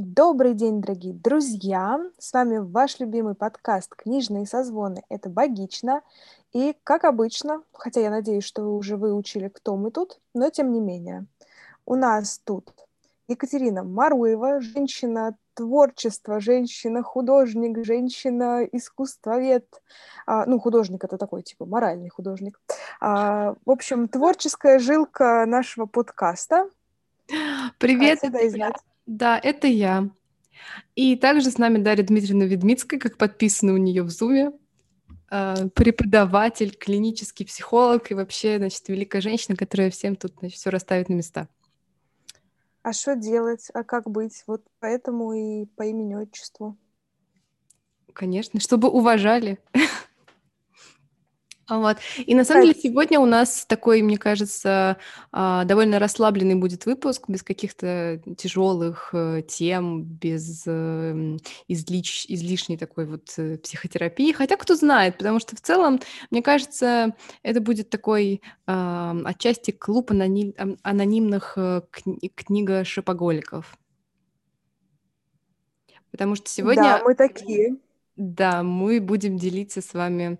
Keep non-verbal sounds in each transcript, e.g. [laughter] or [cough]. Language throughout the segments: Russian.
Добрый день, дорогие друзья! С вами ваш любимый подкаст «Книжные созвоны». Это «Богично». И, как обычно, хотя я надеюсь, что вы уже выучили, кто мы тут, но тем не менее, у нас тут Екатерина Маруева, женщина творчества, женщина-художник, женщина-искусствовед. А, ну, художник — это такой, типа, моральный художник. А, в общем, творческая жилка нашего подкаста. Привет, это я. Да, это я. И также с нами Дарья Дмитриевна Ведмицкая, как подписано у нее в Зуме, а, преподаватель, клинический психолог и вообще, значит, великая женщина, которая всем тут, значит, все расставит на места. А что делать? А как быть? Вот поэтому и по имени-отчеству. Конечно, чтобы уважали. [laughs] Вот. И на самом деле сегодня у нас такой, мне кажется, а, довольно расслабленный будет выпуск, без каких-то тяжелых э, тем, без эм, излиш... излишней такой вот э, психотерапии. Хотя кто знает, потому что в целом, мне кажется, это будет такой отчасти клуб аноним... анонимных э, кни... книгошопоголиков. Потому что сегодня... Да, мы такие. Да, мы будем делиться с вами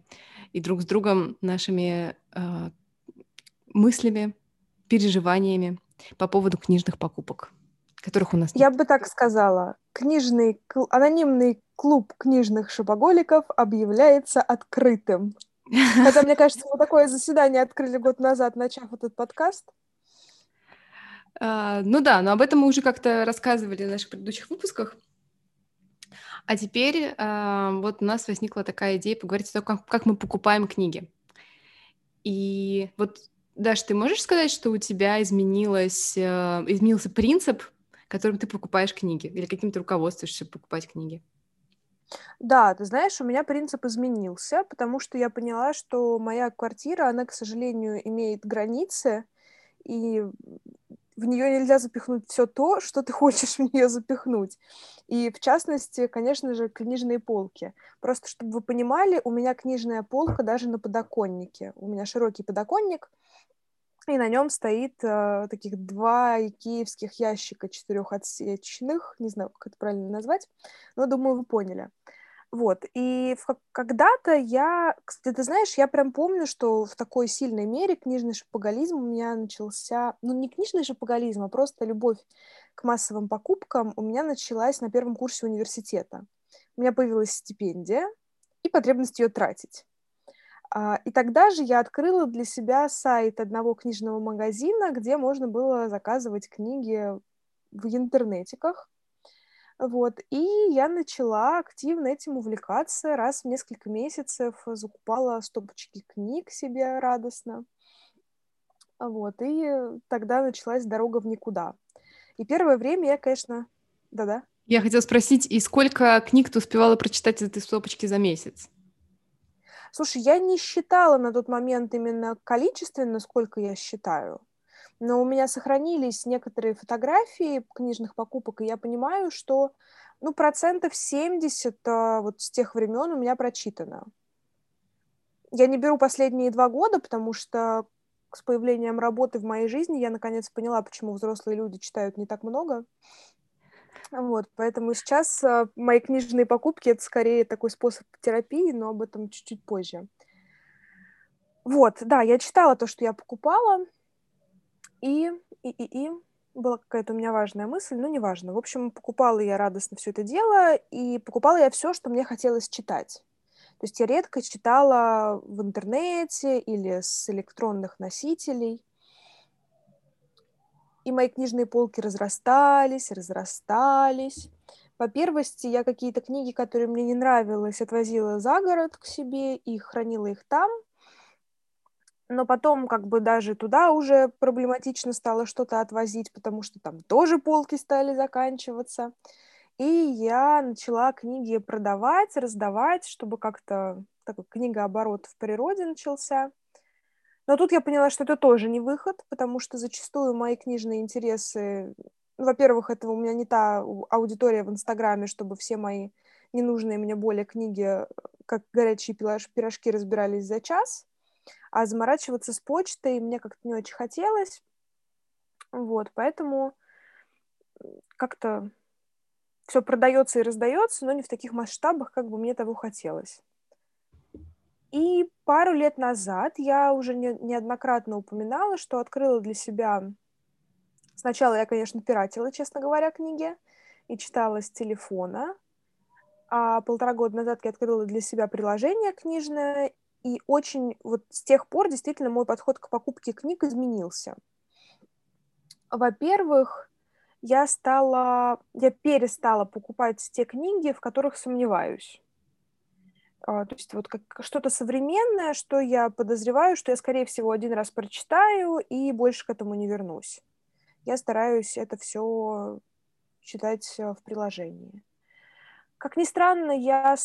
и друг с другом нашими э, мыслями, переживаниями по поводу книжных покупок, которых у нас нет. Я бы так сказала. Книжный, анонимный клуб книжных шопоголиков объявляется открытым. Хотя, мне кажется, мы такое заседание открыли год назад, начав этот подкаст. Uh, ну да, но об этом мы уже как-то рассказывали в наших предыдущих выпусках. А теперь э, вот у нас возникла такая идея поговорить о том, как, как мы покупаем книги. И вот, Даш, ты можешь сказать, что у тебя изменилось, э, изменился принцип, которым ты покупаешь книги? Или каким то руководствуешься покупать книги? Да, ты знаешь, у меня принцип изменился, потому что я поняла, что моя квартира, она, к сожалению, имеет границы, и в нее нельзя запихнуть все то, что ты [laughs] хочешь в нее запихнуть. И в частности, конечно же, книжные полки. Просто чтобы вы понимали, у меня книжная полка даже на подоконнике. У меня широкий подоконник, и на нем стоит э, таких два икеевских ящика четырехотсечных, не знаю, как это правильно назвать, но думаю, вы поняли. Вот, и когда-то я, кстати, ты знаешь, я прям помню, что в такой сильной мере книжный шопоголизм у меня начался, ну, не книжный шопоголизм, а просто любовь к массовым покупкам у меня началась на первом курсе университета. У меня появилась стипендия и потребность ее тратить. А, и тогда же я открыла для себя сайт одного книжного магазина, где можно было заказывать книги в интернетиках. Вот, и я начала активно этим увлекаться, раз в несколько месяцев закупала стопочки книг себе радостно. Вот, и тогда началась дорога в никуда. И первое время я, конечно... Да-да. Я хотела спросить, и сколько книг ты успевала прочитать из этой стопочки за месяц? Слушай, я не считала на тот момент именно количественно, сколько я считаю но у меня сохранились некоторые фотографии книжных покупок, и я понимаю, что ну, процентов 70 а, вот с тех времен у меня прочитано. Я не беру последние два года, потому что с появлением работы в моей жизни я наконец поняла, почему взрослые люди читают не так много. Вот, поэтому сейчас а, мои книжные покупки это скорее такой способ терапии, но об этом чуть-чуть позже. Вот, да, я читала то, что я покупала, и, и, и, и была какая-то у меня важная мысль, но неважно. В общем, покупала я радостно все это дело, и покупала я все, что мне хотелось читать. То есть я редко читала в интернете или с электронных носителей. И мои книжные полки разрастались, разрастались. По первости, я какие-то книги, которые мне не нравились, отвозила за город к себе и хранила их там – но потом как бы даже туда уже проблематично стало что-то отвозить, потому что там тоже полки стали заканчиваться. И я начала книги продавать, раздавать, чтобы как-то такой книгооборот в природе начался. Но тут я поняла, что это тоже не выход, потому что зачастую мои книжные интересы... Ну, во-первых, это у меня не та аудитория в Инстаграме, чтобы все мои ненужные мне более книги, как горячие пирожки, разбирались за час а заморачиваться с почтой мне как-то не очень хотелось. Вот, поэтому как-то все продается и раздается, но не в таких масштабах, как бы мне того хотелось. И пару лет назад я уже не, неоднократно упоминала, что открыла для себя... Сначала я, конечно, пиратила, честно говоря, книги и читала с телефона. А полтора года назад я открыла для себя приложение книжное, и очень вот с тех пор действительно мой подход к покупке книг изменился. Во-первых, я стала, я перестала покупать те книги, в которых сомневаюсь. А, то есть вот как что-то современное, что я подозреваю, что я, скорее всего, один раз прочитаю и больше к этому не вернусь. Я стараюсь это все читать э, в приложении. Как ни странно, я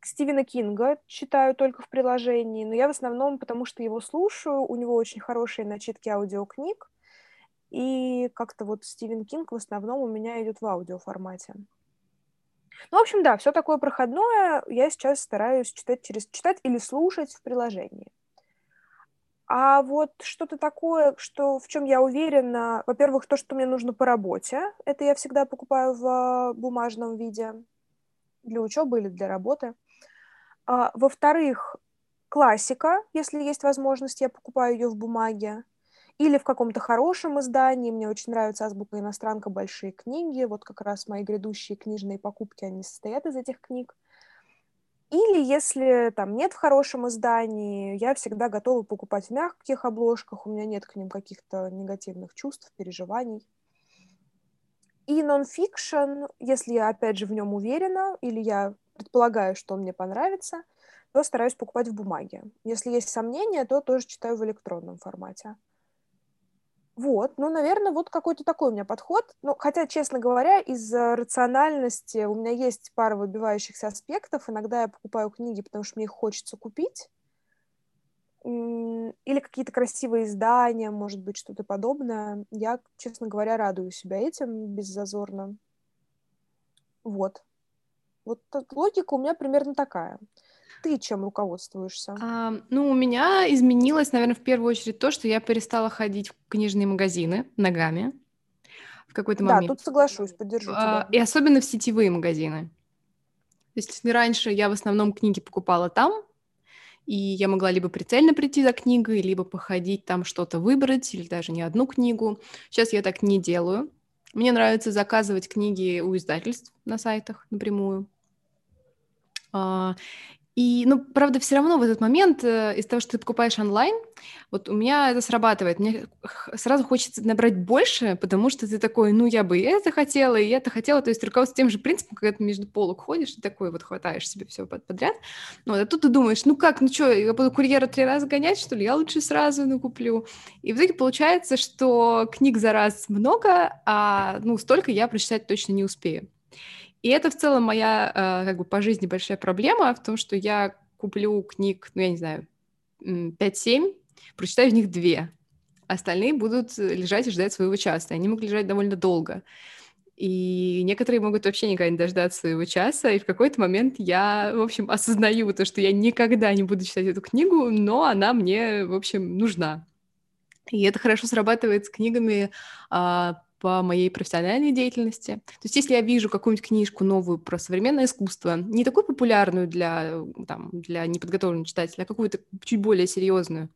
Стивена Кинга читаю только в приложении, но я в основном потому, что его слушаю, у него очень хорошие начитки аудиокниг, и как-то вот Стивен Кинг в основном у меня идет в аудиоформате. Ну, в общем, да, все такое проходное я сейчас стараюсь читать через читать или слушать в приложении. А вот что-то такое, что в чем я уверена, во-первых, то, что мне нужно по работе, это я всегда покупаю в бумажном виде для учебы или для работы. А, во-вторых, классика, если есть возможность, я покупаю ее в бумаге или в каком-то хорошем издании. Мне очень нравится азбука иностранка «Большие книги». Вот как раз мои грядущие книжные покупки, они состоят из этих книг. Или если там нет в хорошем издании, я всегда готова покупать в мягких обложках, у меня нет к ним каких-то негативных чувств, переживаний. И нон-фикшн, если я, опять же, в нем уверена, или я предполагаю, что он мне понравится, то стараюсь покупать в бумаге. Если есть сомнения, то тоже читаю в электронном формате. Вот, ну, наверное, вот какой-то такой у меня подход. Ну, хотя, честно говоря, из-за рациональности у меня есть пара выбивающихся аспектов. Иногда я покупаю книги, потому что мне их хочется купить. Или какие-то красивые издания, может быть, что-то подобное. Я, честно говоря, радую себя этим беззазорно. Вот. Вот логика у меня примерно такая. Ты чем руководствуешься? А, ну, у меня изменилось, наверное, в первую очередь то, что я перестала ходить в книжные магазины ногами в какой-то момент. Да, тут соглашусь, поддержу а, тебя. И особенно в сетевые магазины. То есть раньше я в основном книги покупала там, и я могла либо прицельно прийти за книгой, либо походить там что-то выбрать, или даже не одну книгу. Сейчас я так не делаю. Мне нравится заказывать книги у издательств на сайтах напрямую. А, и, ну, правда, все равно в этот момент э, из того, что ты покупаешь онлайн, вот у меня это срабатывает. Мне сразу хочется набрать больше, потому что ты такой, ну, я бы и это хотела, и это хотела. То есть руководство тем же принципом, когда ты между полок ходишь, и такой вот хватаешь себе все подряд. Ну, вот, а тут ты думаешь, ну как, ну что, я буду курьера три раза гонять, что ли? Я лучше сразу накуплю. И в итоге получается, что книг за раз много, а, ну, столько я прочитать точно не успею. И это в целом моя, э, как бы, по жизни большая проблема в том, что я куплю книг, ну, я не знаю, 5-7, прочитаю из них две. Остальные будут лежать и ждать своего часа. Они могут лежать довольно долго. И некоторые могут вообще никогда не дождаться своего часа, и в какой-то момент я, в общем, осознаю то, что я никогда не буду читать эту книгу, но она мне, в общем, нужна. И это хорошо срабатывает с книгами а, по моей профессиональной деятельности. То есть если я вижу какую-нибудь книжку новую про современное искусство, не такую популярную для, там, для неподготовленного читателя, а какую-то чуть более серьезную,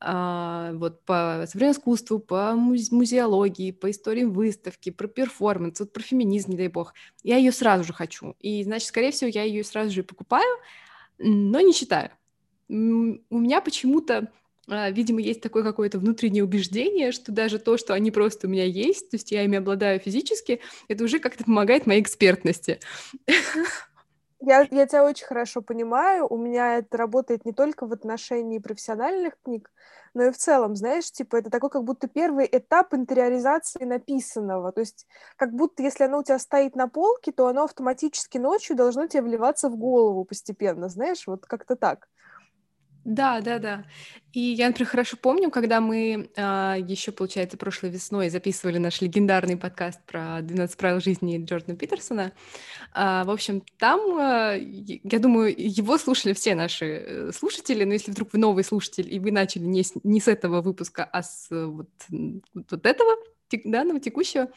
а, вот по современному искусству, по музеологии, по истории выставки, про перформанс, вот про феминизм, не дай бог, я ее сразу же хочу. И, значит, скорее всего, я ее сразу же покупаю, но не читаю. У меня почему-то видимо, есть такое какое-то внутреннее убеждение, что даже то, что они просто у меня есть, то есть я ими обладаю физически, это уже как-то помогает моей экспертности. Я, я тебя очень хорошо понимаю. У меня это работает не только в отношении профессиональных книг, но и в целом, знаешь, типа это такой как будто первый этап интериоризации написанного. То есть как будто если оно у тебя стоит на полке, то оно автоматически ночью должно тебе вливаться в голову постепенно, знаешь, вот как-то так. Да, да, да. И я, например, хорошо помню, когда мы а, еще, получается, прошлой весной записывали наш легендарный подкаст про 12 правил жизни Джордана Питерсона. А, в общем, там, а, я думаю, его слушали все наши э, слушатели, но если вдруг вы новый слушатель, и вы начали не с, не с этого выпуска, а с вот, вот этого, данного текущего,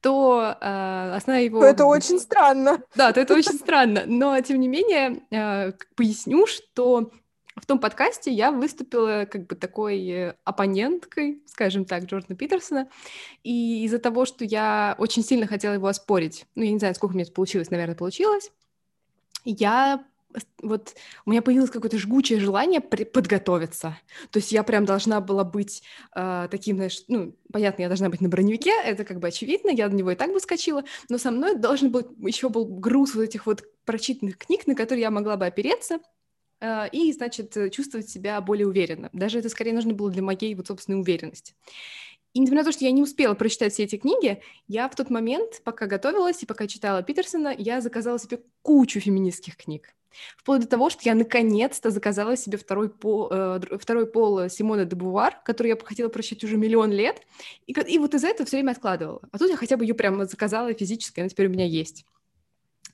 то э, основная его... То это очень странно. Да, то это очень странно. Но, тем не менее, э, поясню, что в том подкасте я выступила как бы такой э, оппоненткой, скажем так, Джордана Питерсона, и из-за того, что я очень сильно хотела его оспорить, ну, я не знаю, сколько у меня это получилось, наверное, получилось, я вот у меня появилось какое-то жгучее желание подготовиться. То есть я прям должна была быть э, таким, знаешь, ну, понятно, я должна быть на броневике, это как бы очевидно, я на него и так бы скочила, но со мной должен был еще был груз вот этих вот прочитанных книг, на которые я могла бы опереться, и, значит, чувствовать себя более уверенно. Даже это скорее нужно было для моей вот собственной уверенности. И несмотря на то, что я не успела прочитать все эти книги, я в тот момент, пока готовилась и пока читала Питерсона, я заказала себе кучу феминистских книг. Вплоть до того, что я наконец-то заказала себе второй пол, э, второй пол Симона де Бувар, который я хотела прочитать уже миллион лет, и, и вот из-за этого все время откладывала. А тут я хотя бы ее прямо заказала физически, она теперь у меня есть.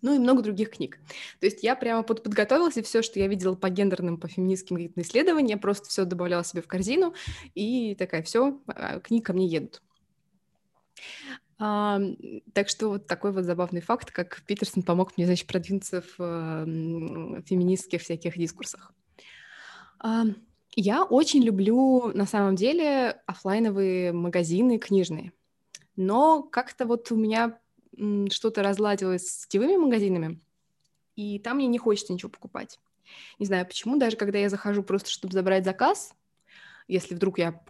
Ну и много других книг. То есть я прямо под, подготовилась, и все, что я видела по гендерным, по феминистским исследованиям, я просто все добавляла себе в корзину, и такая, все, а, книги ко мне едут. А, так что вот такой вот забавный факт, как Питерсон помог мне, значит, продвинуться в а, феминистских всяких дискурсах. А, я очень люблю, на самом деле, офлайновые магазины книжные. Но как-то вот у меня что-то разладилось с сетевыми магазинами, и там мне не хочется ничего покупать. Не знаю почему, даже когда я захожу просто, чтобы забрать заказ, если вдруг я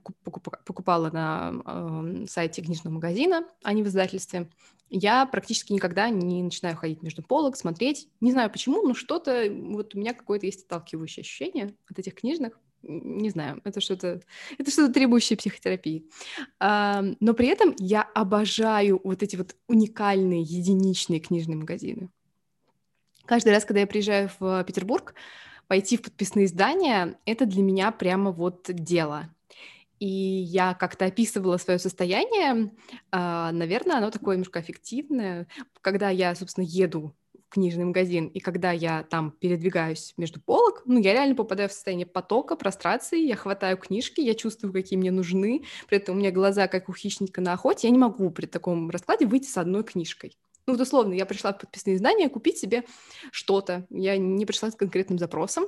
покупала на э, сайте книжного магазина, а не в издательстве, я практически никогда не начинаю ходить между полок, смотреть. Не знаю почему, но что-то, вот у меня какое-то есть отталкивающее ощущение от этих книжных. Не знаю, это что-то, это что-то требующее психотерапии. А, но при этом я обожаю вот эти вот уникальные, единичные книжные магазины. Каждый раз, когда я приезжаю в Петербург, пойти в подписные издания, это для меня прямо вот дело. И я как-то описывала свое состояние, а, наверное, оно такое немножко аффективное. Когда я, собственно, еду книжный магазин, и когда я там передвигаюсь между полок, ну, я реально попадаю в состояние потока, прострации, я хватаю книжки, я чувствую, какие мне нужны, при этом у меня глаза, как у хищника на охоте, я не могу при таком раскладе выйти с одной книжкой. Ну, вот условно, я пришла в подписные издания купить себе что-то. Я не пришла с конкретным запросом.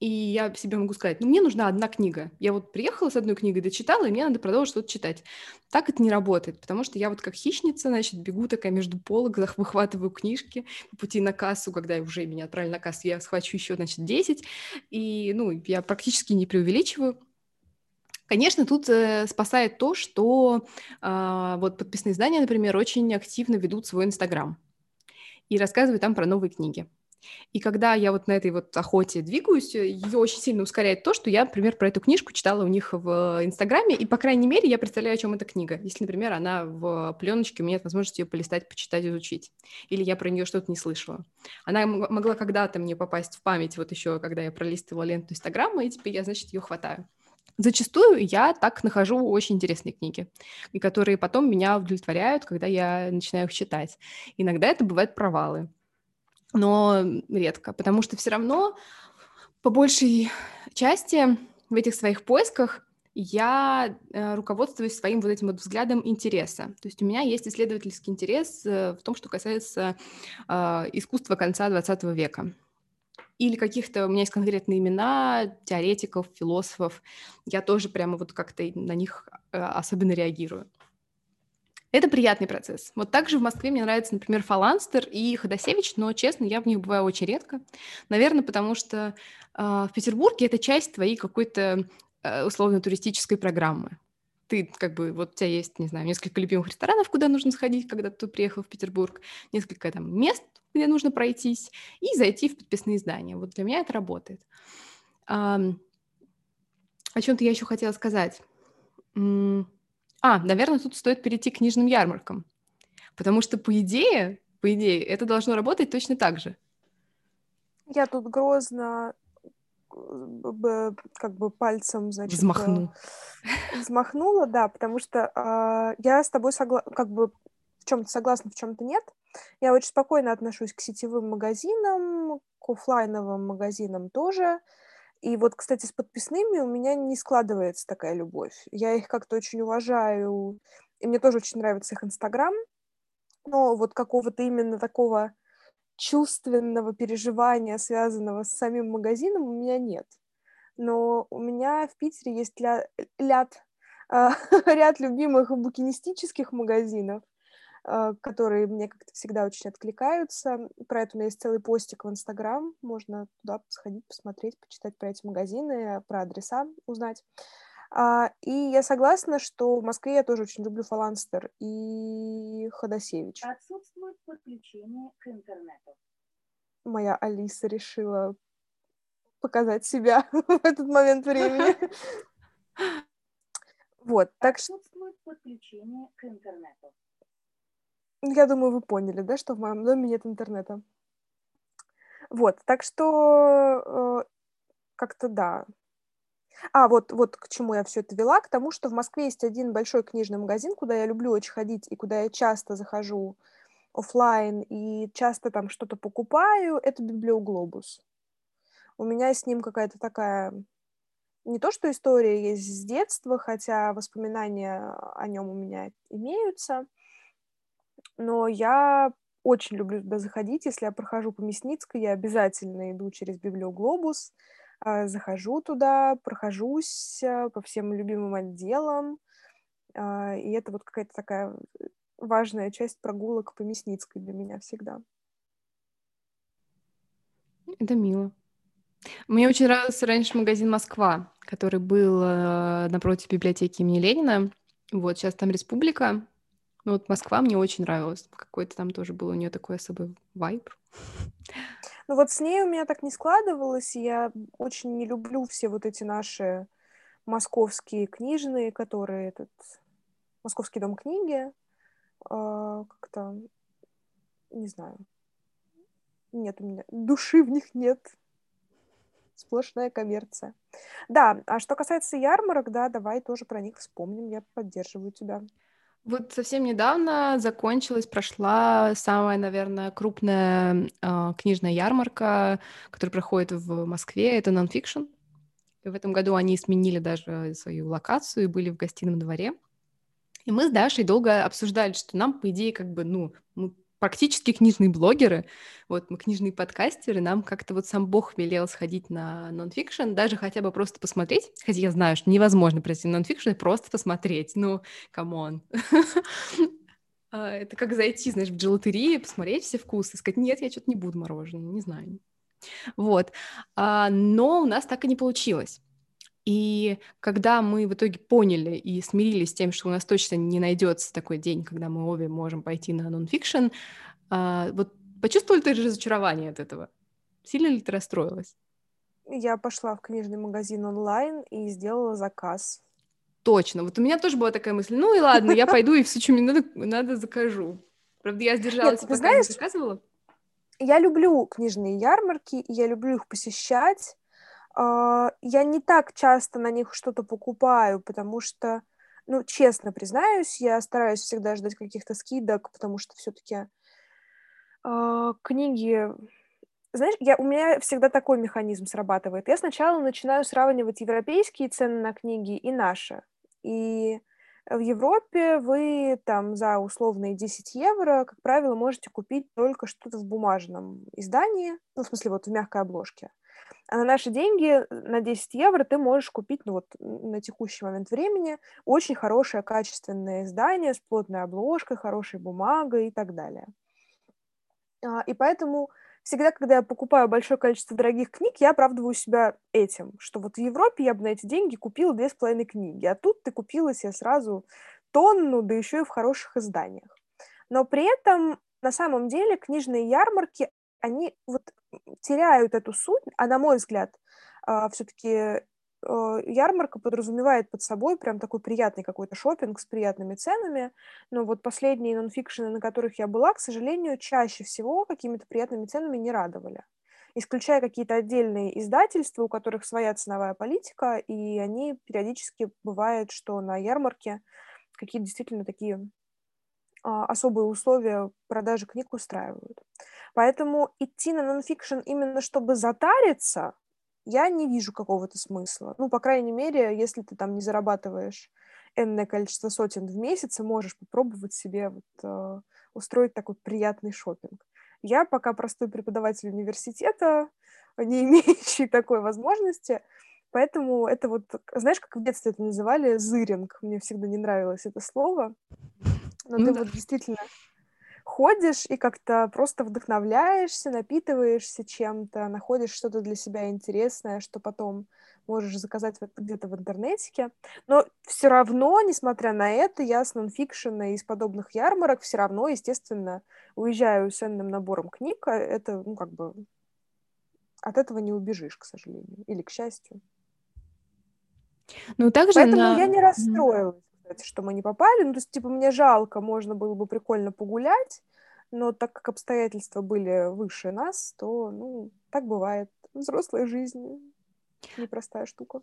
И я себе могу сказать, ну, мне нужна одна книга. Я вот приехала с одной книгой, дочитала, и мне надо продолжить что-то читать. Так это не работает, потому что я вот как хищница, значит, бегу такая между полок, [laughs] выхватываю книжки по пути на кассу, когда уже меня отправили на кассу, я схвачу еще, значит, 10. И, ну, я практически не преувеличиваю. Конечно, тут э, спасает то, что э, вот подписные издания, например, очень активно ведут свой Инстаграм и рассказывают там про новые книги. И когда я вот на этой вот охоте двигаюсь, э, ее очень сильно ускоряет то, что я, например, про эту книжку читала у них в Инстаграме, и, по крайней мере, я представляю, о чем эта книга. Если, например, она в пленочке, у меня нет возможности ее полистать, почитать, изучить. Или я про нее что-то не слышала. Она могла когда-то мне попасть в память, вот еще, когда я пролистывала ленту Инстаграма, и теперь я, значит, ее хватаю. Зачастую я так нахожу очень интересные книги, и которые потом меня удовлетворяют, когда я начинаю их читать. Иногда это бывают провалы, но редко, потому что все равно по большей части в этих своих поисках я э, руководствуюсь своим вот этим вот взглядом интереса. То есть у меня есть исследовательский интерес э, в том, что касается э, искусства конца XX века или каких-то, у меня есть конкретные имена теоретиков, философов, я тоже прямо вот как-то на них особенно реагирую. Это приятный процесс. Вот также в Москве мне нравится, например, Фаланстер и Ходосевич, но, честно, я в них бываю очень редко. Наверное, потому что э, в Петербурге это часть твоей какой-то э, условно-туристической программы. Ты как бы, вот у тебя есть, не знаю, несколько любимых ресторанов, куда нужно сходить, когда ты приехал в Петербург, несколько там мест, где нужно пройтись, и зайти в подписные издания. Вот для меня это работает. А, о чем-то я еще хотела сказать. А, наверное, тут стоит перейти к книжным ярмаркам. Потому что, по идее, по идее, это должно работать точно так же. Я тут грозно как бы пальцем, значит... Взмахну. Э, взмахнула, да, потому что э, я с тобой согласна, как бы в чем-то согласна, в чем-то нет. Я очень спокойно отношусь к сетевым магазинам, к офлайновым магазинам тоже. И вот, кстати, с подписными у меня не складывается такая любовь. Я их как-то очень уважаю и мне тоже очень нравится их Инстаграм, но вот какого-то именно такого чувственного переживания, связанного с самим магазином, у меня нет. Но у меня в Питере есть ля... ляд, э, [laughs] ряд любимых букинистических магазинов, э, которые мне как-то всегда очень откликаются. Про это у меня есть целый постик в Инстаграм. Можно туда сходить, посмотреть, почитать про эти магазины, про адреса узнать. А, и я согласна, что в Москве я тоже очень люблю Фаланстер и Ходосевич. Отсутствует подключение к интернету. Моя Алиса решила показать себя [laughs] в этот момент времени. [laughs] Вот, так что... Отсутствует подключение к интернету. Я думаю, вы поняли, да, что в моем доме нет интернета. Вот, так что э, как-то да, а, вот, вот к чему я все это вела, к тому, что в Москве есть один большой книжный магазин, куда я люблю очень ходить и куда я часто захожу офлайн и часто там что-то покупаю, это Библиоглобус. У меня с ним какая-то такая не то, что история есть с детства, хотя воспоминания о нем у меня имеются, но я очень люблю туда заходить. Если я прохожу по Мясницкой, я обязательно иду через Библиоглобус, а, захожу туда, прохожусь э, по всем любимым отделам, а, и это вот какая-то такая важная часть прогулок по Мясницкой для меня всегда. Это мило. Мне очень нравился раньше магазин «Москва», который был э, напротив библиотеки имени Ленина. Вот, сейчас там «Республика». Ну, вот Москва мне очень нравилась. Какой-то там тоже был у нее такой особый вайб. Ну вот с ней у меня так не складывалось, я очень не люблю все вот эти наши московские книжные, которые этот Московский дом книги, э, как-то, не знаю, нет у меня, души в них нет, сплошная коммерция. Да, а что касается ярмарок, да, давай тоже про них вспомним, я поддерживаю тебя. Вот совсем недавно закончилась, прошла самая, наверное, крупная э, книжная ярмарка, которая проходит в Москве. Это нонфикшн. В этом году они сменили даже свою локацию и были в гостином дворе. И мы с Дашей долго обсуждали, что нам, по идее, как бы, ну, мы практически книжные блогеры, вот мы книжные подкастеры, нам как-то вот сам Бог велел сходить на non/fiction, даже хотя бы просто посмотреть, хотя я знаю, что невозможно пройти non/fiction просто посмотреть, ну, come on. [laughs] А, это как зайти, знаешь, в джелатерии, посмотреть все вкусы, сказать, нет, я что-то не буду мороженое, не знаю. Вот. А, но у нас так и не получилось. И когда мы в итоге поняли и смирились с тем, что у нас точно не найдется такой день, когда мы обе можем пойти на нонфикшн, а, вот почувствовали ты разочарование от этого? Сильно ли ты расстроилась? Я пошла в книжный магазин онлайн и сделала заказ. Точно. Вот у меня тоже была такая мысль. Ну и ладно, я пойду и все, что мне надо, надо закажу. Правда, я сдержалась, Нет, пока знаешь, не заказывала. Я люблю книжные ярмарки, и я люблю их посещать, я не так часто на них что-то покупаю, потому что, ну, честно признаюсь, я стараюсь всегда ждать каких-то скидок, потому что все-таки а, книги знаешь, я, у меня всегда такой механизм срабатывает. Я сначала начинаю сравнивать европейские цены на книги и наши. И в Европе вы там за условные 10 евро, как правило, можете купить только что-то в бумажном издании, ну, в смысле, вот в мягкой обложке. А на наши деньги, на 10 евро, ты можешь купить, ну вот на текущий момент времени, очень хорошее качественное издание с плотной обложкой, хорошей бумагой и так далее. А, и поэтому всегда, когда я покупаю большое количество дорогих книг, я оправдываю себя этим, что вот в Европе я бы на эти деньги купила две с половиной книги, а тут ты купила себе сразу тонну, да еще и в хороших изданиях. Но при этом на самом деле книжные ярмарки, они вот теряют эту суть, а на мой взгляд, а, все-таки а, ярмарка подразумевает под собой прям такой приятный какой-то шопинг с приятными ценами, но вот последние нонфикшены, на которых я была, к сожалению, чаще всего какими-то приятными ценами не радовали. Исключая какие-то отдельные издательства, у которых своя ценовая политика, и они периодически бывает, что на ярмарке какие-то действительно такие особые условия продажи книг устраивают. Поэтому идти на нонфикшн именно чтобы затариться, я не вижу какого-то смысла. Ну, по крайней мере, если ты там не зарабатываешь энное количество сотен в месяц можешь попробовать себе вот, э, устроить такой приятный шопинг. Я пока простой преподаватель университета, не [laughs] имеющий такой возможности, поэтому это вот, знаешь, как в детстве это называли, зыринг. Мне всегда не нравилось это слово. Но ну, ты да. вот действительно ходишь и как-то просто вдохновляешься, напитываешься чем-то, находишь что-то для себя интересное, что потом можешь заказать где-то в интернете. Но все равно, несмотря на это, я с нонфикшена из подобных ярмарок все равно, естественно, уезжаю с ценным набором книг. А это, ну, как бы, от этого не убежишь, к сожалению, или к счастью. Ну, также Поэтому на... я не расстроилась кстати, что мы не попали. Ну, то есть, типа, мне жалко, можно было бы прикольно погулять, но так как обстоятельства были выше нас, то, ну, так бывает. Взрослая жизнь непростая штука.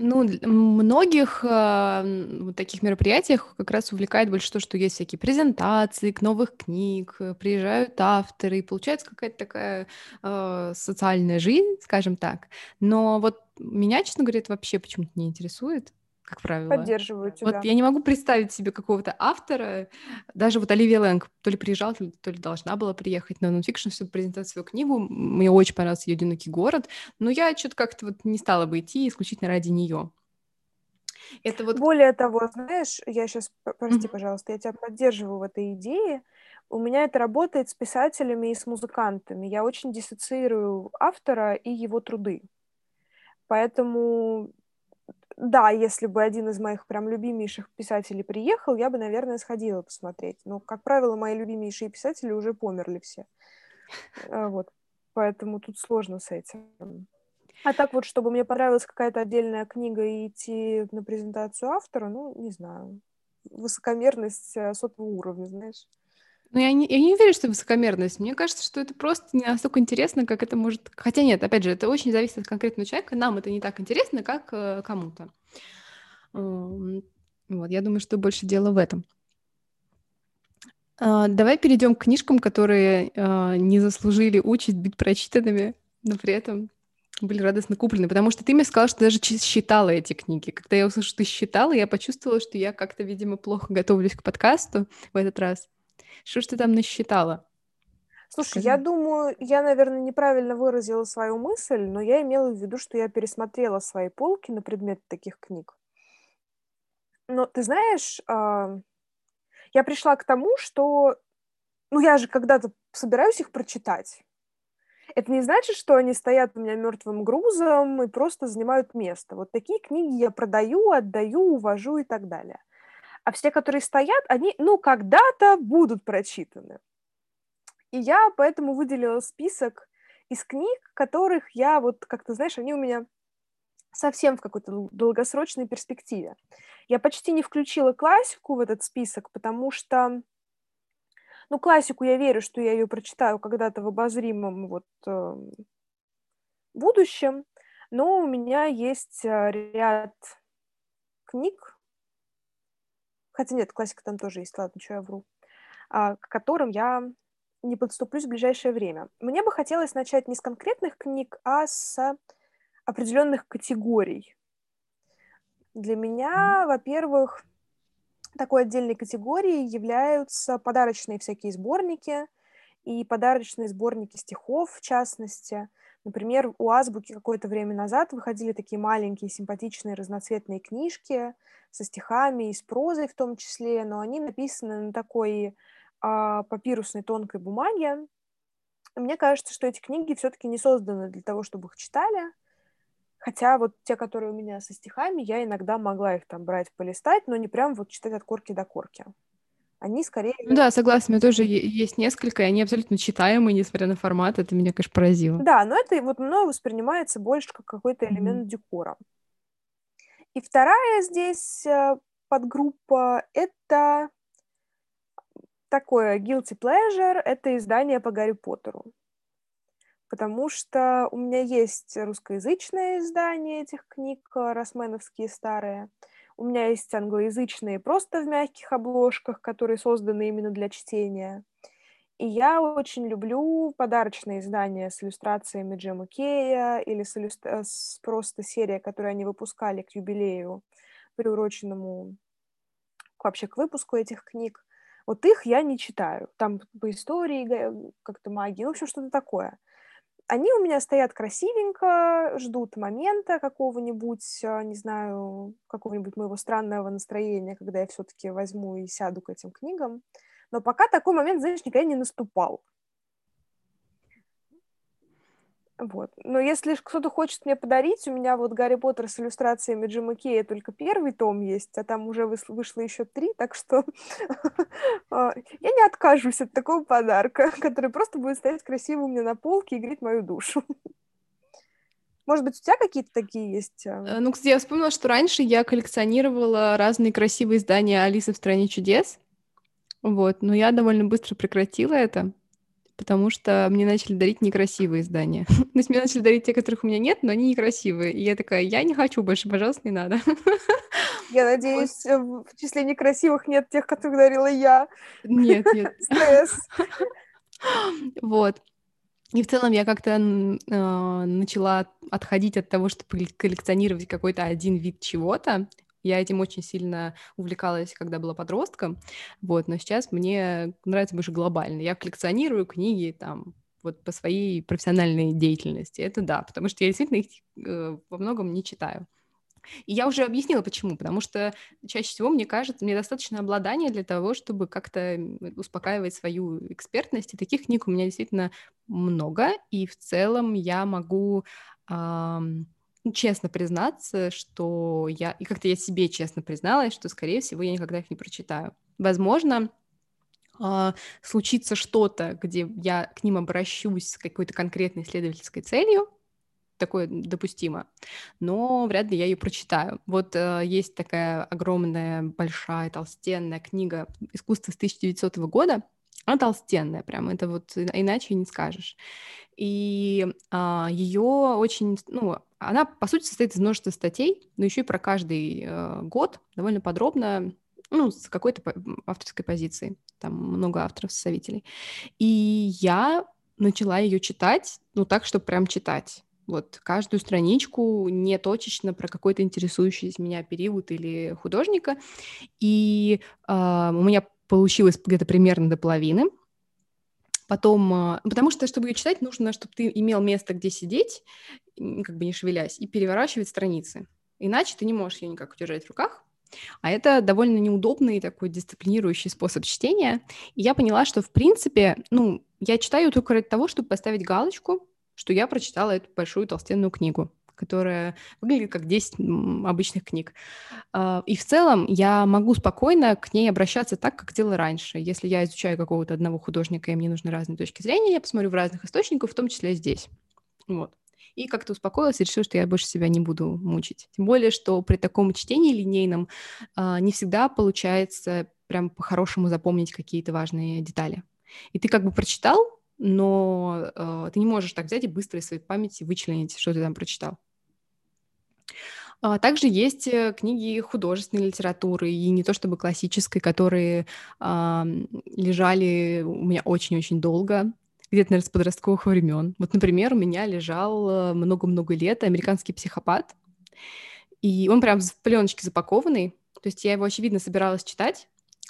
Ну, многих э, таких мероприятиях как раз увлекает больше то, что есть всякие презентации к новых книг, э, приезжают авторы, и получается какая-то такая э, социальная жизнь, скажем так. Но вот меня, честно говоря, это вообще почему-то не интересует как правило. Поддерживаю тебя. Вот я не могу представить себе какого-то автора, даже вот Оливия Лэнг то ли приезжала, то ли, то ли должна была приехать на нонфикшн, чтобы презентовать свою книгу. Мне очень понравился ее «Одинокий город», но я что-то как-то вот не стала бы идти исключительно ради нее. Это вот... Более того, знаешь, я сейчас, прости, mm-hmm. пожалуйста, я тебя поддерживаю в этой идее. У меня это работает с писателями и с музыкантами. Я очень диссоциирую автора и его труды. Поэтому да, если бы один из моих прям любимейших писателей приехал, я бы, наверное, сходила посмотреть. Но, как правило, мои любимейшие писатели уже померли все. А, вот. Поэтому тут сложно с этим. А так вот, чтобы мне понравилась какая-то отдельная книга и идти на презентацию автора, ну, не знаю. Высокомерность э, сотого уровня, знаешь. Ну, я не, я не верю, что высокомерность. Мне кажется, что это просто не настолько интересно, как это может... Хотя нет, опять же, это очень зависит от конкретного человека. Нам это не так интересно, как э, кому-то. Вот, я думаю, что больше дело в этом. Uh, давай перейдем к книжкам, которые uh, не заслужили участь быть прочитанными, но при этом были радостно куплены, потому что ты мне сказала, что даже считала эти книги. Когда я услышала, что ты считала, я почувствовала, что я как-то, видимо, плохо готовлюсь к подкасту в этот раз. Что ж ты там насчитала? Слушай, Скажи. я думаю, я, наверное, неправильно выразила свою мысль, но я имела в виду, что я пересмотрела свои полки на предмет таких книг. Но ты знаешь, а, я пришла к тому, что, ну, я же когда-то собираюсь их прочитать. Это не значит, что они стоят у меня мертвым грузом и просто занимают место. Вот такие книги я продаю, отдаю, увожу и так далее а все, которые стоят, они, ну, когда-то будут прочитаны. И я поэтому выделила список из книг, которых я вот, как ты знаешь, они у меня совсем в какой-то долгосрочной перспективе. Я почти не включила классику в этот список, потому что, ну, классику я верю, что я ее прочитаю когда-то в обозримом вот э, будущем, но у меня есть э, ряд книг, хотя нет, классика там тоже есть, ладно, что я вру, а, к которым я не подступлюсь в ближайшее время. Мне бы хотелось начать не с конкретных книг, а с определенных категорий. Для меня, во-первых, такой отдельной категорией являются подарочные всякие сборники и подарочные сборники стихов, в частности. Например, у Азбуки какое-то время назад выходили такие маленькие симпатичные разноцветные книжки со стихами и с прозой в том числе, но они написаны на такой а, папирусной тонкой бумаге. И мне кажется, что эти книги все-таки не созданы для того, чтобы их читали. Хотя вот те, которые у меня со стихами, я иногда могла их там брать, полистать, но не прям вот читать от корки до корки они скорее... Ну да, согласна, у меня тоже есть несколько, и они абсолютно читаемые, несмотря на формат, это меня, конечно, поразило. Да, но это вот мной воспринимается больше как какой-то элемент mm-hmm. декора. И вторая здесь э, подгруппа — это такое guilty pleasure, это издание по Гарри Поттеру. Потому что у меня есть русскоязычное издание этих книг, э, росменовские старые — у меня есть англоязычные просто в мягких обложках, которые созданы именно для чтения. И я очень люблю подарочные издания с иллюстрациями Джема Кея или с, иллюстра... с просто серия, которую они выпускали к юбилею, приуроченному вообще к выпуску этих книг. Вот их я не читаю. Там по истории, как-то магии, ну, в общем, что-то такое. Они у меня стоят красивенько, ждут момента какого-нибудь, а, не знаю, какого-нибудь моего странного настроения, когда я все-таки возьму и сяду к этим книгам. Но пока такой момент, знаешь, никогда не наступал. Вот. Но если кто-то хочет мне подарить, у меня вот Гарри Поттер с иллюстрациями Джима Кея только первый том есть, а там уже вышло еще три, так что [laughs] а, я не откажусь от такого подарка, [laughs] который просто будет стоять красиво у меня на полке и греть мою душу. [laughs] Может быть, у тебя какие-то такие есть? А? Э, ну, кстати, я вспомнила, что раньше я коллекционировала разные красивые издания Алисы в стране чудес. Вот, но я довольно быстро прекратила это, потому что мне начали дарить некрасивые издания. [laughs] То есть мне начали дарить те, которых у меня нет, но они некрасивые. И я такая, я не хочу больше, пожалуйста, не надо. [laughs] Я надеюсь, в числе некрасивых нет тех, которых дарила я. Нет, нет. [laughs] Стресс. Вот. И в целом я как-то э, начала отходить от того, чтобы коллекционировать какой-то один вид чего-то, я этим очень сильно увлекалась, когда была подростком, вот, но сейчас мне нравится больше глобально. Я коллекционирую книги там вот по своей профессиональной деятельности. Это да, потому что я действительно их э, во многом не читаю. И я уже объяснила, почему. Потому что чаще всего, мне кажется, мне достаточно обладания для того, чтобы как-то успокаивать свою экспертность. И таких книг у меня действительно много. И в целом я могу эм, честно признаться, что я, и как-то я себе честно призналась, что, скорее всего, я никогда их не прочитаю. Возможно, э, случится что-то, где я к ним обращусь с какой-то конкретной исследовательской целью, такое допустимо, но вряд ли я ее прочитаю. Вот э, есть такая огромная, большая, толстенная книга «Искусство с 1900 года», она толстенная прям, это вот иначе не скажешь. И а, ее очень, ну, она, по сути, состоит из множества статей, но еще и про каждый э, год довольно подробно, ну, с какой-то авторской позиции. Там много авторов-составителей. И я начала ее читать, ну, так, чтобы прям читать. Вот каждую страничку не точечно про какой-то интересующий меня период или художника. И э, у меня получилось где-то примерно до половины. Потом, а, потому что, чтобы ее читать, нужно, чтобы ты имел место, где сидеть, как бы не шевелясь, и переворачивать страницы. Иначе ты не можешь ее никак удержать в руках. А это довольно неудобный такой дисциплинирующий способ чтения. И я поняла, что, в принципе, ну, я читаю только ради того, чтобы поставить галочку, что я прочитала эту большую толстенную книгу которая выглядит как 10 обычных книг. А, и в целом я могу спокойно к ней обращаться так, как делала раньше. Если я изучаю какого-то одного художника, и мне нужны разные точки зрения, я посмотрю в разных источниках, в том числе здесь. Вот. И как-то успокоилась и решила, что я больше себя не буду мучить. Тем более, что при таком чтении линейном а, не всегда получается прям по-хорошему запомнить какие-то важные детали. И ты как бы прочитал, но э, ты не можешь так взять и быстро из своей памяти вычленить, что ты там прочитал. А, также есть э, книги художественной литературы, и не то чтобы классической, которые а, лежали у меня очень-очень долго, где-то, наверное, с подростковых времен. Вот, например, у меня лежал э, много-много лет «Американский психопат», и он прям в пленочке запакованный, то есть я его, очевидно, собиралась читать,